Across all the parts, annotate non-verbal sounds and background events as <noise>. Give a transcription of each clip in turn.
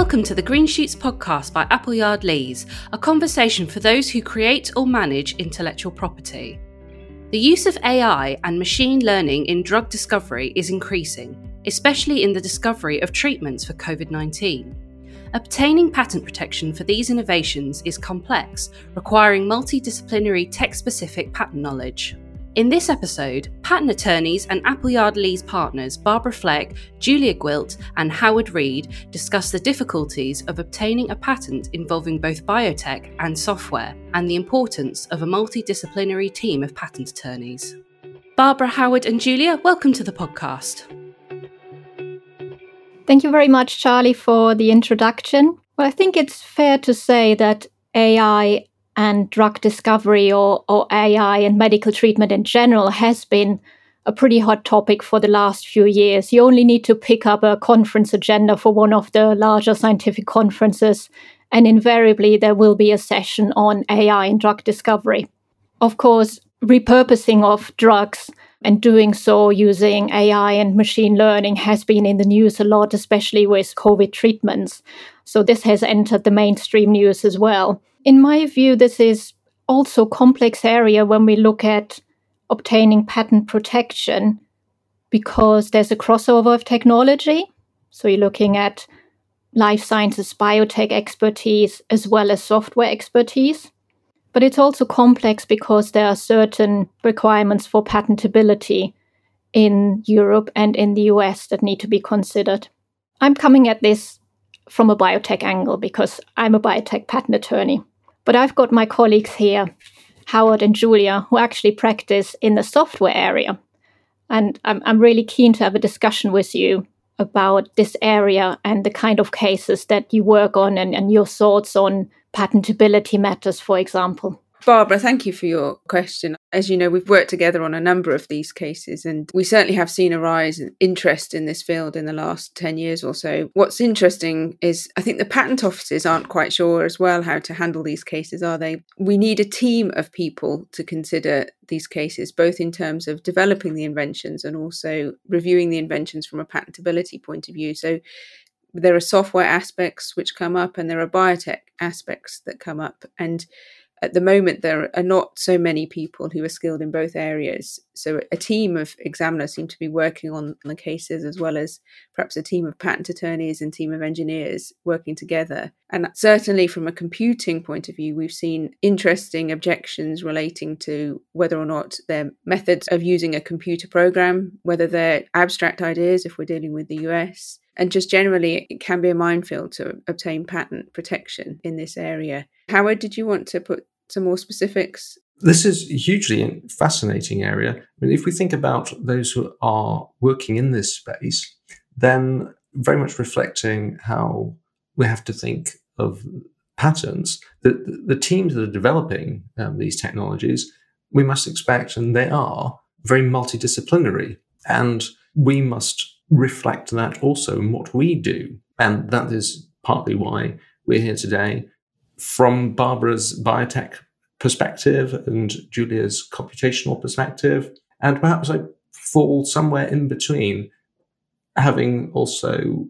Welcome to the Green Shoots podcast by Appleyard Lees, a conversation for those who create or manage intellectual property. The use of AI and machine learning in drug discovery is increasing, especially in the discovery of treatments for COVID 19. Obtaining patent protection for these innovations is complex, requiring multidisciplinary tech specific patent knowledge. In this episode, patent attorneys and Appleyard Lees partners Barbara Fleck, Julia Gwilt, and Howard Read discuss the difficulties of obtaining a patent involving both biotech and software, and the importance of a multidisciplinary team of patent attorneys. Barbara, Howard, and Julia, welcome to the podcast. Thank you very much, Charlie, for the introduction. Well, I think it's fair to say that AI and drug discovery or, or AI and medical treatment in general has been a pretty hot topic for the last few years. You only need to pick up a conference agenda for one of the larger scientific conferences, and invariably there will be a session on AI and drug discovery. Of course, repurposing of drugs and doing so using AI and machine learning has been in the news a lot, especially with COVID treatments. So this has entered the mainstream news as well. In my view, this is also complex area when we look at obtaining patent protection because there's a crossover of technology. So you're looking at life sciences, biotech expertise, as well as software expertise. But it's also complex because there are certain requirements for patentability in Europe and in the US that need to be considered. I'm coming at this from a biotech angle because I'm a biotech patent attorney. But I've got my colleagues here, Howard and Julia, who actually practice in the software area. And I'm, I'm really keen to have a discussion with you about this area and the kind of cases that you work on and, and your thoughts on patentability matters, for example. Barbara, thank you for your question. As you know, we've worked together on a number of these cases, and we certainly have seen a rise in interest in this field in the last 10 years or so. What's interesting is I think the patent offices aren't quite sure as well how to handle these cases, are they? We need a team of people to consider these cases, both in terms of developing the inventions and also reviewing the inventions from a patentability point of view. So there are software aspects which come up, and there are biotech aspects that come up. And at the moment there are not so many people who are skilled in both areas so a team of examiners seem to be working on the cases as well as perhaps a team of patent attorneys and team of engineers working together and certainly from a computing point of view we've seen interesting objections relating to whether or not their methods of using a computer program whether they're abstract ideas if we're dealing with the US and just generally it can be a minefield to obtain patent protection in this area. Howard, did you want to put some more specifics? This is a hugely fascinating area. I mean, if we think about those who are working in this space, then very much reflecting how we have to think of patterns, the, the teams that are developing um, these technologies, we must expect, and they are, very multidisciplinary. And we must reflect that also in what we do. And that is partly why we're here today from Barbara's biotech perspective and Julia's computational perspective. And perhaps I fall somewhere in between, having also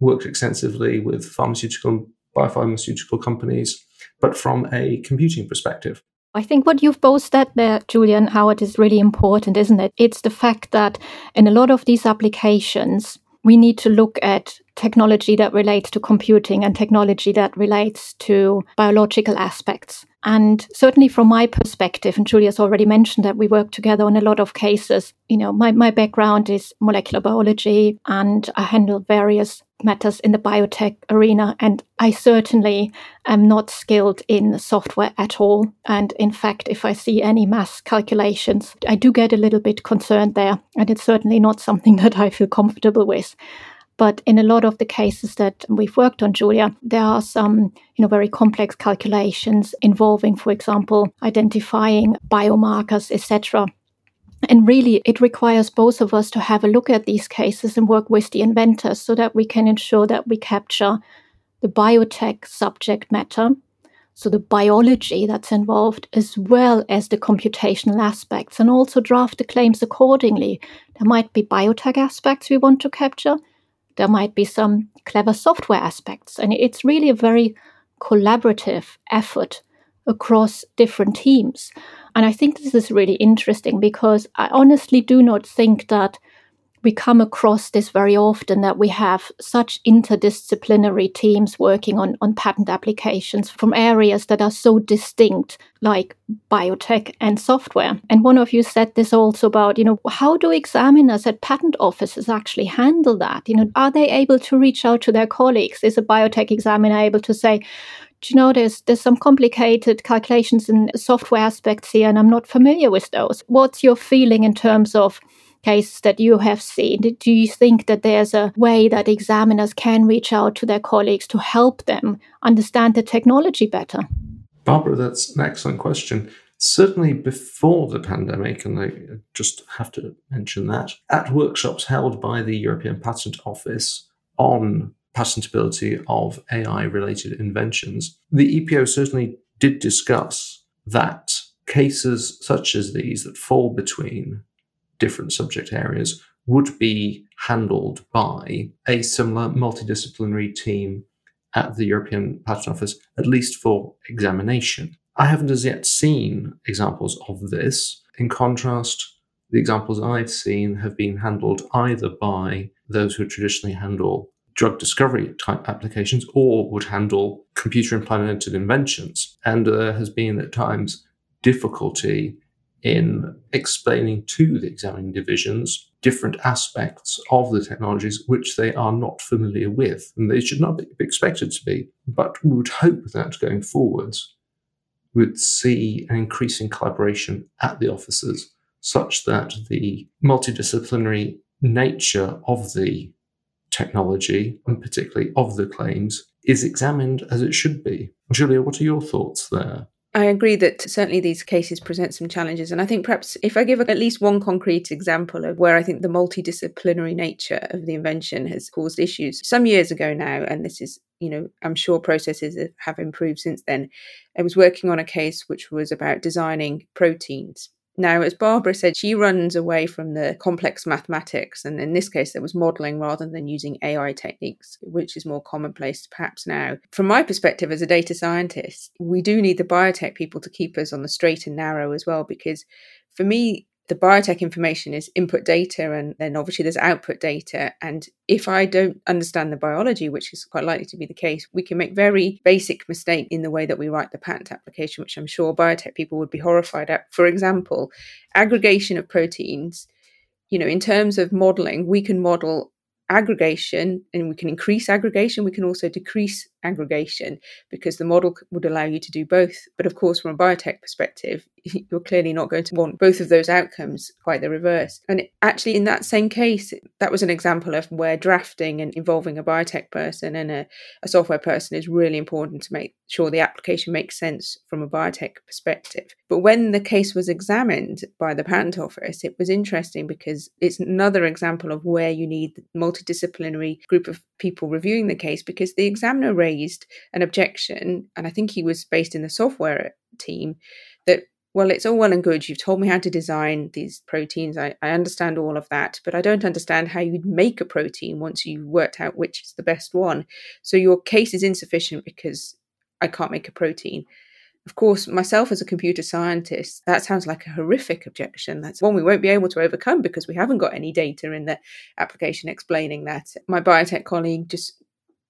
worked extensively with pharmaceutical and biopharmaceutical companies, but from a computing perspective. I think what you've both said there, Julia and Howard, is really important, isn't it? It's the fact that in a lot of these applications, we need to look at technology that relates to computing and technology that relates to biological aspects. And certainly from my perspective, and Julia's already mentioned that we work together on a lot of cases. You know, my, my background is molecular biology and I handle various matters in the biotech arena. And I certainly am not skilled in software at all. And in fact, if I see any mass calculations, I do get a little bit concerned there. And it's certainly not something <laughs> that I feel comfortable with. But in a lot of the cases that we've worked on, Julia, there are some, you know, very complex calculations involving, for example, identifying biomarkers, etc. And really, it requires both of us to have a look at these cases and work with the inventors so that we can ensure that we capture the biotech subject matter, so the biology that's involved, as well as the computational aspects, and also draft the claims accordingly. There might be biotech aspects we want to capture, there might be some clever software aspects. And it's really a very collaborative effort across different teams. And I think this is really interesting because I honestly do not think that we come across this very often that we have such interdisciplinary teams working on, on patent applications from areas that are so distinct, like biotech and software. And one of you said this also about, you know, how do examiners at patent offices actually handle that? You know, are they able to reach out to their colleagues? Is a biotech examiner able to say, do you know there's there's some complicated calculations and software aspects here and i'm not familiar with those what's your feeling in terms of cases that you have seen do you think that there's a way that examiners can reach out to their colleagues to help them understand the technology better? Barbara that's an excellent question. Certainly before the pandemic, and I just have to mention that, at workshops held by the European Patent Office on patentability of AI related inventions, the EPO certainly did discuss that cases such as these that fall between different subject areas would be handled by a similar multidisciplinary team at the European Patent Office, at least for examination. I haven't as yet seen examples of this. In contrast, the examples I've seen have been handled either by those who traditionally handle drug discovery type applications or would handle computer implemented inventions. And there has been at times difficulty in explaining to the examining divisions different aspects of the technologies which they are not familiar with. And they should not be expected to be. But we would hope that going forwards, we'd see an increasing collaboration at the offices such that the multidisciplinary nature of the technology, and particularly of the claims, is examined as it should be. Julia, what are your thoughts there? I agree that certainly these cases present some challenges. And I think perhaps if I give at least one concrete example of where I think the multidisciplinary nature of the invention has caused issues some years ago now, and this is, you know, I'm sure processes have improved since then. I was working on a case which was about designing proteins now, as Barbara said, she runs away from the complex mathematics, and in this case, there was modeling rather than using AI techniques, which is more commonplace perhaps now. From my perspective as a data scientist, we do need the biotech people to keep us on the straight and narrow as well, because for me, the biotech information is input data and then obviously there's output data. And if i don't understand the biology which is quite likely to be the case we can make very basic mistake in the way that we write the patent application which i'm sure biotech people would be horrified at. For example aggregation of proteins you know in terms of modeling we can model aggregation and we can increase aggregation. We can also decrease aggregation because the model would allow you to do both. But of course from a biotech perspective <laughs> you're clearly not going to want both of those outcomes quite the reverse. And actually in that same case that was an example of where drafting and involving a biotech person and a, a software person is really important to make sure the application makes sense from a biotech perspective. But when the case was examined by the patent office it was interesting because it's another example of where you need multidisciplinary group of people reviewing the case because the examiner raised an objection and i think he was based in the software team that well, it's all well and good. You've told me how to design these proteins. I, I understand all of that, but I don't understand how you'd make a protein once you've worked out which is the best one. So your case is insufficient because I can't make a protein. Of course, myself as a computer scientist, that sounds like a horrific objection. That's one we won't be able to overcome because we haven't got any data in the application explaining that. My biotech colleague just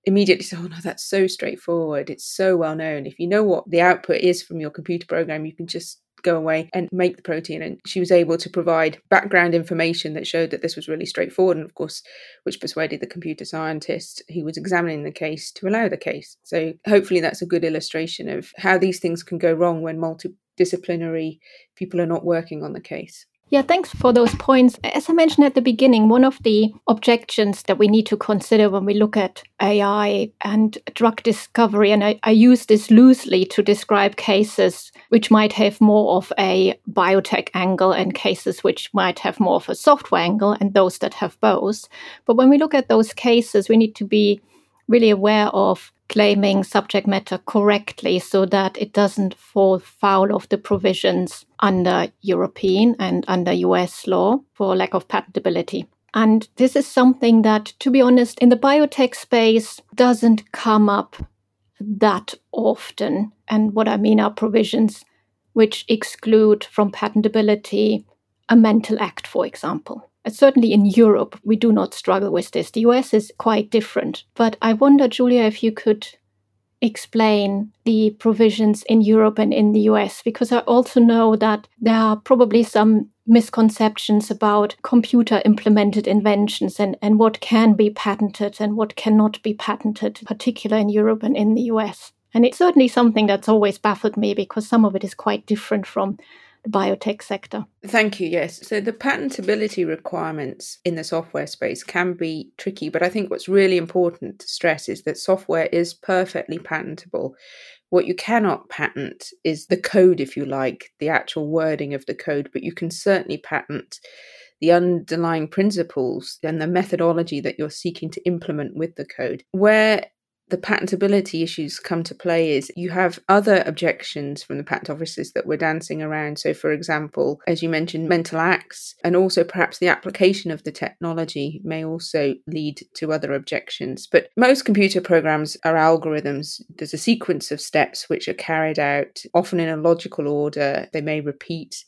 immediately said, Oh, no, that's so straightforward. It's so well known. If you know what the output is from your computer program, you can just go away and make the protein. And she was able to provide background information that showed that this was really straightforward. And of course, which persuaded the computer scientist who was examining the case to allow the case. So hopefully that's a good illustration of how these things can go wrong when multidisciplinary people are not working on the case. Yeah, thanks for those points. As I mentioned at the beginning, one of the objections that we need to consider when we look at AI and drug discovery, and I, I, use this loosely to describe cases which might have more of a biotech angle and cases which might have more of a software angle, and those that have both. But when we look at those cases, we need to be really aware of claiming subject matter correctly so that it doesn't fall foul of the provisions under European and under US law for lack of patentability. And this is something that, to be honest, in the biotech space doesn't come up that often. And what I mean are provisions which exclude from patentability a mental act, for example. Certainly in Europe, we do not struggle with this. The US is quite different. But I wonder, Julia, if you could explain the provisions in Europe and in the US, because I also know that there are probably some misconceptions about computer implemented inventions and, and what can be patented and what cannot be patented, particularly in Europe and in the US. And it's certainly something that's always baffled me because some of it is quite different from the biotech sector. Thank you. Yes. So the patentability requirements in the software space can be tricky, but I think what's really important to stress is that software is perfectly patentable. What you cannot patent is the code, if you like, the actual wording of the code, but you can certainly patent the underlying principles and the methodology that you're seeking to implement with the code. Where the patentability issues come to play is you have other objections from the patent offices that we're dancing around. So, for example, as you mentioned, mental acts, and also perhaps the application of the technology may also lead to other objections. But most computer programs are algorithms. There's a sequence of steps which are carried out, often in a logical order. They may repeat.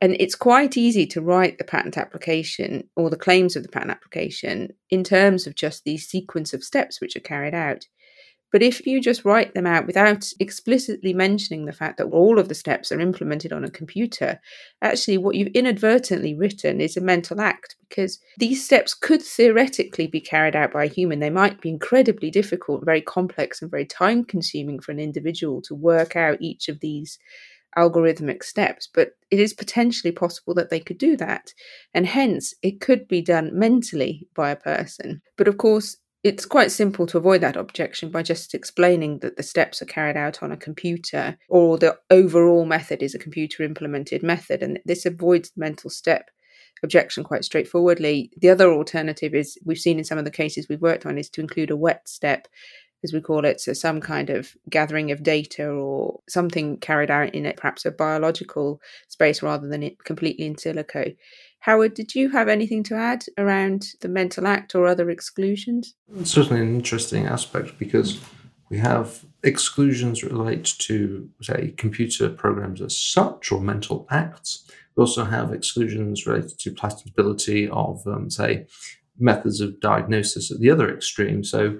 And it's quite easy to write the patent application or the claims of the patent application in terms of just the sequence of steps which are carried out. But if you just write them out without explicitly mentioning the fact that all of the steps are implemented on a computer, actually what you've inadvertently written is a mental act because these steps could theoretically be carried out by a human. They might be incredibly difficult, very complex, and very time consuming for an individual to work out each of these algorithmic steps, but it is potentially possible that they could do that. And hence, it could be done mentally by a person. But of course, it's quite simple to avoid that objection by just explaining that the steps are carried out on a computer or the overall method is a computer implemented method and this avoids the mental step objection quite straightforwardly the other alternative is we've seen in some of the cases we've worked on is to include a wet step as we call it so some kind of gathering of data or something carried out in perhaps a biological space rather than it completely in silico Howard, did you have anything to add around the mental act or other exclusions? It's certainly an interesting aspect because we have exclusions relate to, say, computer programs as such or mental acts. We also have exclusions related to patentability of, um, say, methods of diagnosis at the other extreme. So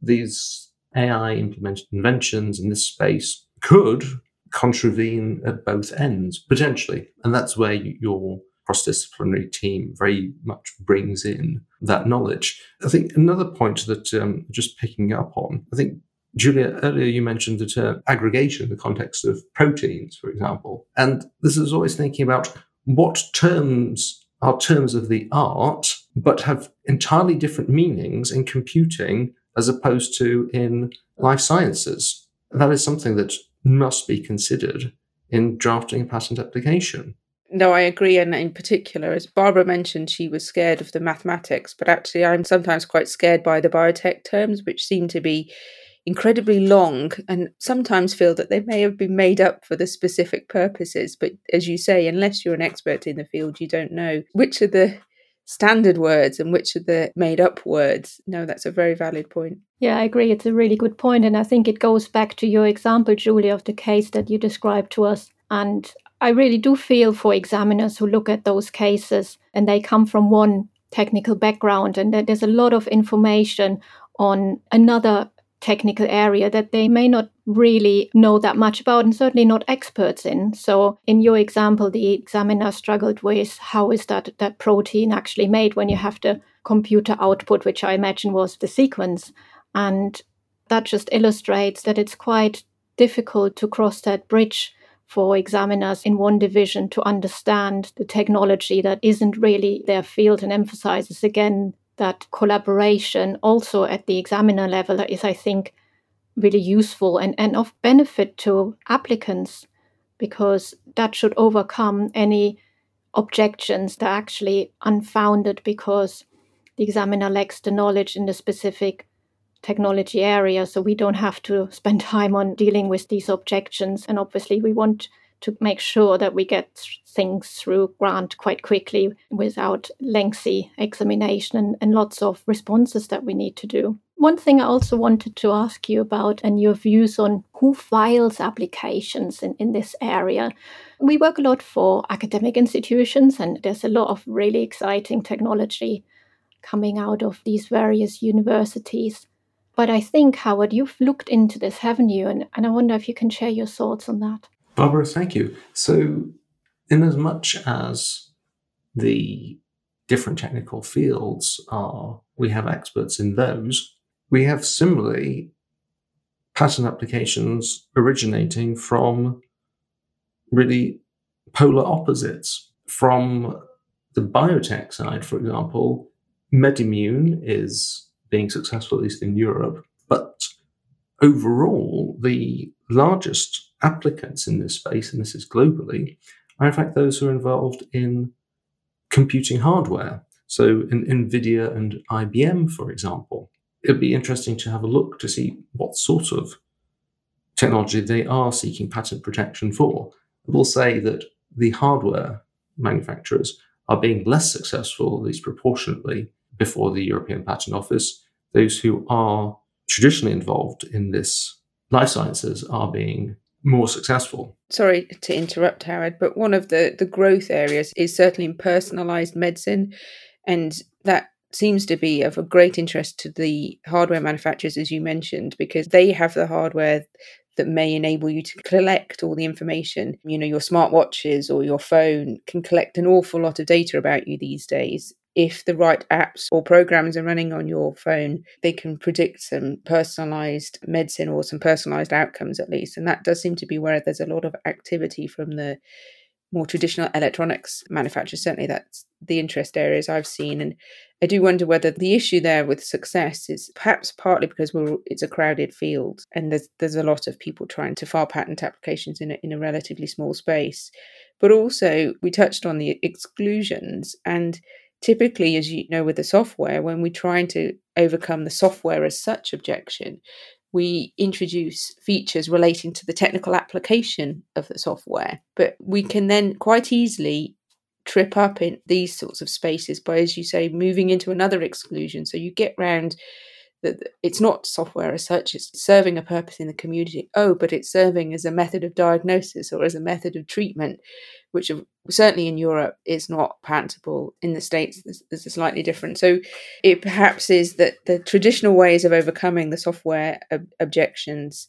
these AI implemented inventions in this space could contravene at both ends, potentially. And that's where your cross-disciplinary team very much brings in that knowledge. I think another point that um, just picking up on, I think Julia, earlier you mentioned the term aggregation in the context of proteins, for example. And this is always thinking about what terms are terms of the art, but have entirely different meanings in computing as opposed to in life sciences. That is something that must be considered in drafting a patent application. No, I agree. And in particular, as Barbara mentioned, she was scared of the mathematics, but actually, I'm sometimes quite scared by the biotech terms, which seem to be incredibly long and sometimes feel that they may have been made up for the specific purposes. But as you say, unless you're an expert in the field, you don't know which are the standard words and which are the made up words. No, that's a very valid point. Yeah, I agree. It's a really good point. And I think it goes back to your example, Julie, of the case that you described to us. And I really do feel for examiners who look at those cases and they come from one technical background and there's a lot of information on another technical area that they may not really know that much about and certainly not experts in. So in your example, the examiner struggled with how is that that protein actually made when you have the computer output, which I imagine was the sequence. And that just illustrates that it's quite difficult to cross that bridge for examiners in one division to understand the technology that isn't really their field and emphasizes again that collaboration also at the examiner level is, I think, really useful and, and of benefit to applicants because that should overcome any objections that are actually unfounded because the examiner lacks the knowledge in the specific technology area. So we don't have to spend time on dealing with these objections. And obviously, we want to make sure that we get things through grant quite quickly without lengthy examination and, and lots of responses that we need to do. One thing I also wanted to ask you about and your views on who files applications in, in this area. We work a lot for academic institutions, and there's a lot of really exciting technology coming out of these various universities. But I think, Howard, you've looked into this, haven't you? And, and I wonder if you can share your thoughts on that. Barbara, thank you. So, in as much as the different technical fields are, we have experts in those, we have similarly patent applications originating from really polar opposites. From the biotech side, for example, MedImmune is being successful, at least in Europe, but overall, the largest applicants in this space, and this is globally, are in fact those who are involved in computing hardware. So, in NVIDIA and IBM, for example, it'd be interesting to have a look to see what sort of technology they are seeking patent protection for. I will say that the hardware manufacturers are being less successful, at least proportionately, before the European Patent Office. Those who are traditionally involved in this life sciences are being more successful. Sorry to interrupt, Howard, but one of the, the growth areas is certainly in personalized medicine. And that seems to be of a great interest to the hardware manufacturers, as you mentioned, because they have the hardware that may enable you to collect all the information. You know, your smartwatches or your phone can collect an awful lot of data about you these days. If the right apps or programs are running on your phone, they can predict some personalized medicine or some personalized outcomes at least. And that does seem to be where there's a lot of activity from the more traditional electronics manufacturers. Certainly, that's the interest areas I've seen. And I do wonder whether the issue there with success is perhaps partly because it's a crowded field and there's there's a lot of people trying to file patent applications in a, in a relatively small space. But also, we touched on the exclusions and typically as you know with the software when we're trying to overcome the software as such objection we introduce features relating to the technical application of the software. But we can then quite easily trip up in these sorts of spaces by, as you say, moving into another exclusion. So you get round that it's not software as such, it's serving a purpose in the community. Oh, but it's serving as a method of diagnosis or as a method of treatment, which certainly in Europe is not patentable. In the States, there's, a slightly different. So it perhaps is that the traditional ways of overcoming the software ob- objections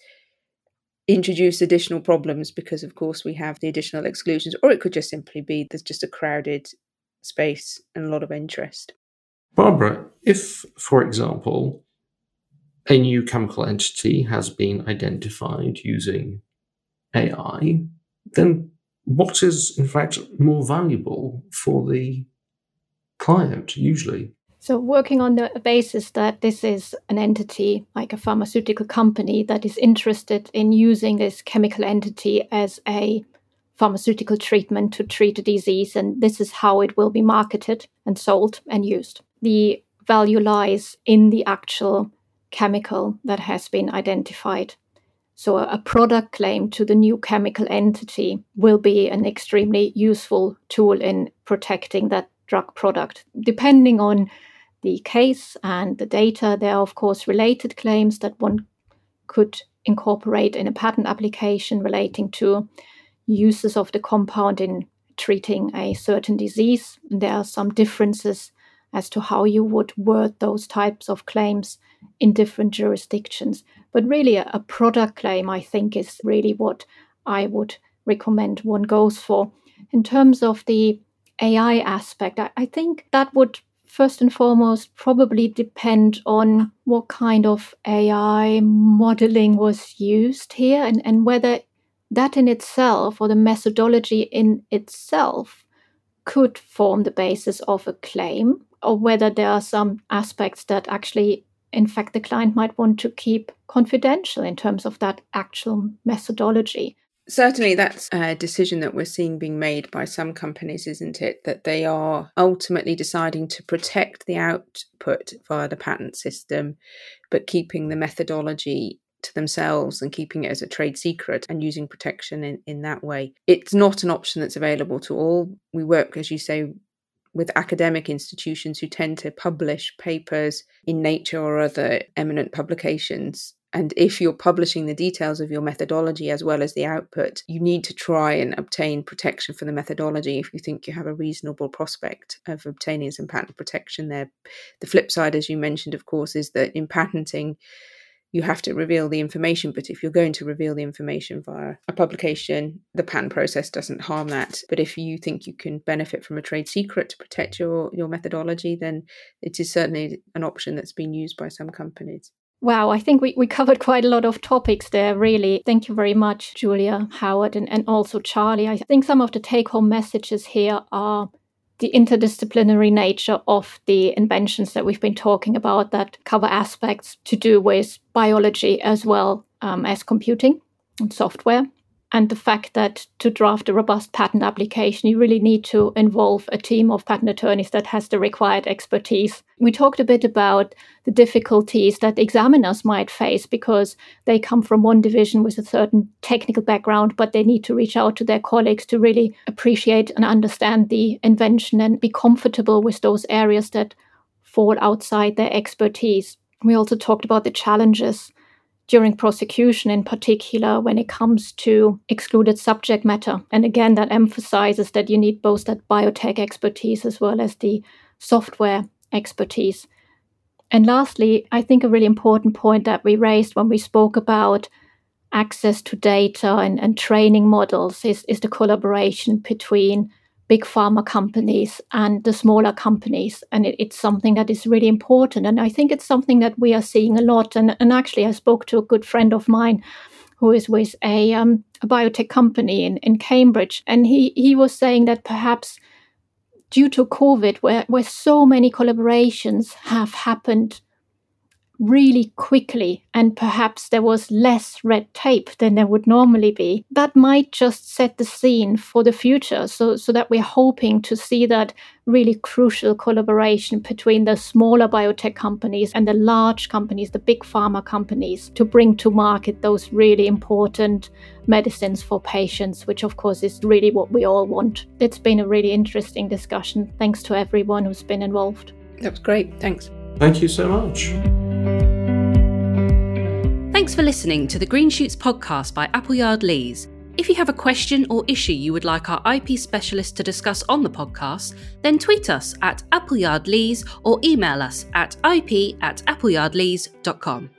introduce additional problems because, of course, we have the additional exclusions, or it could just simply be there's just a crowded space and a lot of interest. Barbara, if, for example, a new chemical entity has been identified using AI, then what is in fact more valuable for the client usually? So, working on the basis that this is an entity like a pharmaceutical company that is interested in using this chemical entity as a pharmaceutical treatment to treat a disease, and this is how it will be marketed and sold and used. The value lies in the actual chemical that has been identified. So, a product claim to the new chemical entity will be an extremely useful tool in protecting that drug product. Depending on the case and the data, there are, of course, related claims that one could incorporate in a patent application relating to uses of the compound in treating a certain disease. There are some differences as to how you would word those types of claims in different jurisdictions. But really, a, a product claim, I think, is really what I would recommend one goes for. In terms of the AI aspect, I, I think that would first and foremost probably depend on what kind of AI modeling was used here and, and whether that in itself or the methodology in itself could form the basis of a claim or whether there are some aspects that actually in fact the client might want to keep confidential in terms of that actual methodology certainly that's a decision that we're seeing being made by some companies isn't it that they are ultimately deciding to protect the output via the patent system but keeping the methodology to themselves and keeping it as a trade secret and using protection in, in that way. It's not an option that's available to all. We work, as you say, with academic institutions who tend to publish papers in Nature or other eminent publications. And if you're publishing the details of your methodology as well as the output, you need to try and obtain protection for the methodology if you think you have a reasonable prospect of obtaining some patent protection there. The flip side, as you mentioned, of course, is that in patenting, you have to reveal the information. But if you're going to reveal the information via a publication, the patent process doesn't harm that. But if you think you can benefit from a trade secret to protect your, your methodology, then it is certainly an option that's been used by some companies. Wow, I think we, we covered quite a lot of topics there, really. Thank you very much, Julia, Howard, and, and also Charlie. I think some of the take home messages here are the interdisciplinary nature of the inventions that we've been talking about that cover aspects to do with biology as well um, as computing and software and the fact that to draft a robust patent application, you really need to involve a team of patent attorneys that has the required expertise. We talked a bit about the difficulties that examiners might face because they come from one division with a certain technical background, but they need to reach out to their colleagues to really appreciate and understand the invention and be comfortable with those areas that fall outside their expertise. We also talked about the challenges during prosecution, in particular, when it comes to excluded subject matter. And again, that emphasizes that you need both that biotech expertise as well as the software expertise. And lastly, I think a really important point that we raised when we spoke about access to data and, and training models is, is the collaboration between big pharma companies and the smaller companies. And it, it's something that is really important. And I think it's something that we are seeing a lot. And, and actually, I spoke to a good friend of mine who is with a, um, a biotech company in, in Cambridge. And he, he was saying that perhaps due to COVID, where, where so many collaborations have happened really quickly and perhaps there was less red tape than there would normally be. That might just set the scene for the future so so that we're hoping to see that really crucial collaboration between the smaller biotech companies and the large companies the big pharma companies to bring to market those really important medicines for patients which of course is really what we all want. It's been a really interesting discussion. Thanks to everyone who's been involved. That was great. Thanks. Thank you so much Thanks for listening to the Green Shoots podcast by Appleyard Lees. If you have a question or issue you would like our IP specialist to discuss on the podcast, then tweet us at Appleyard Lees or email us at ip at appleyardlees.com.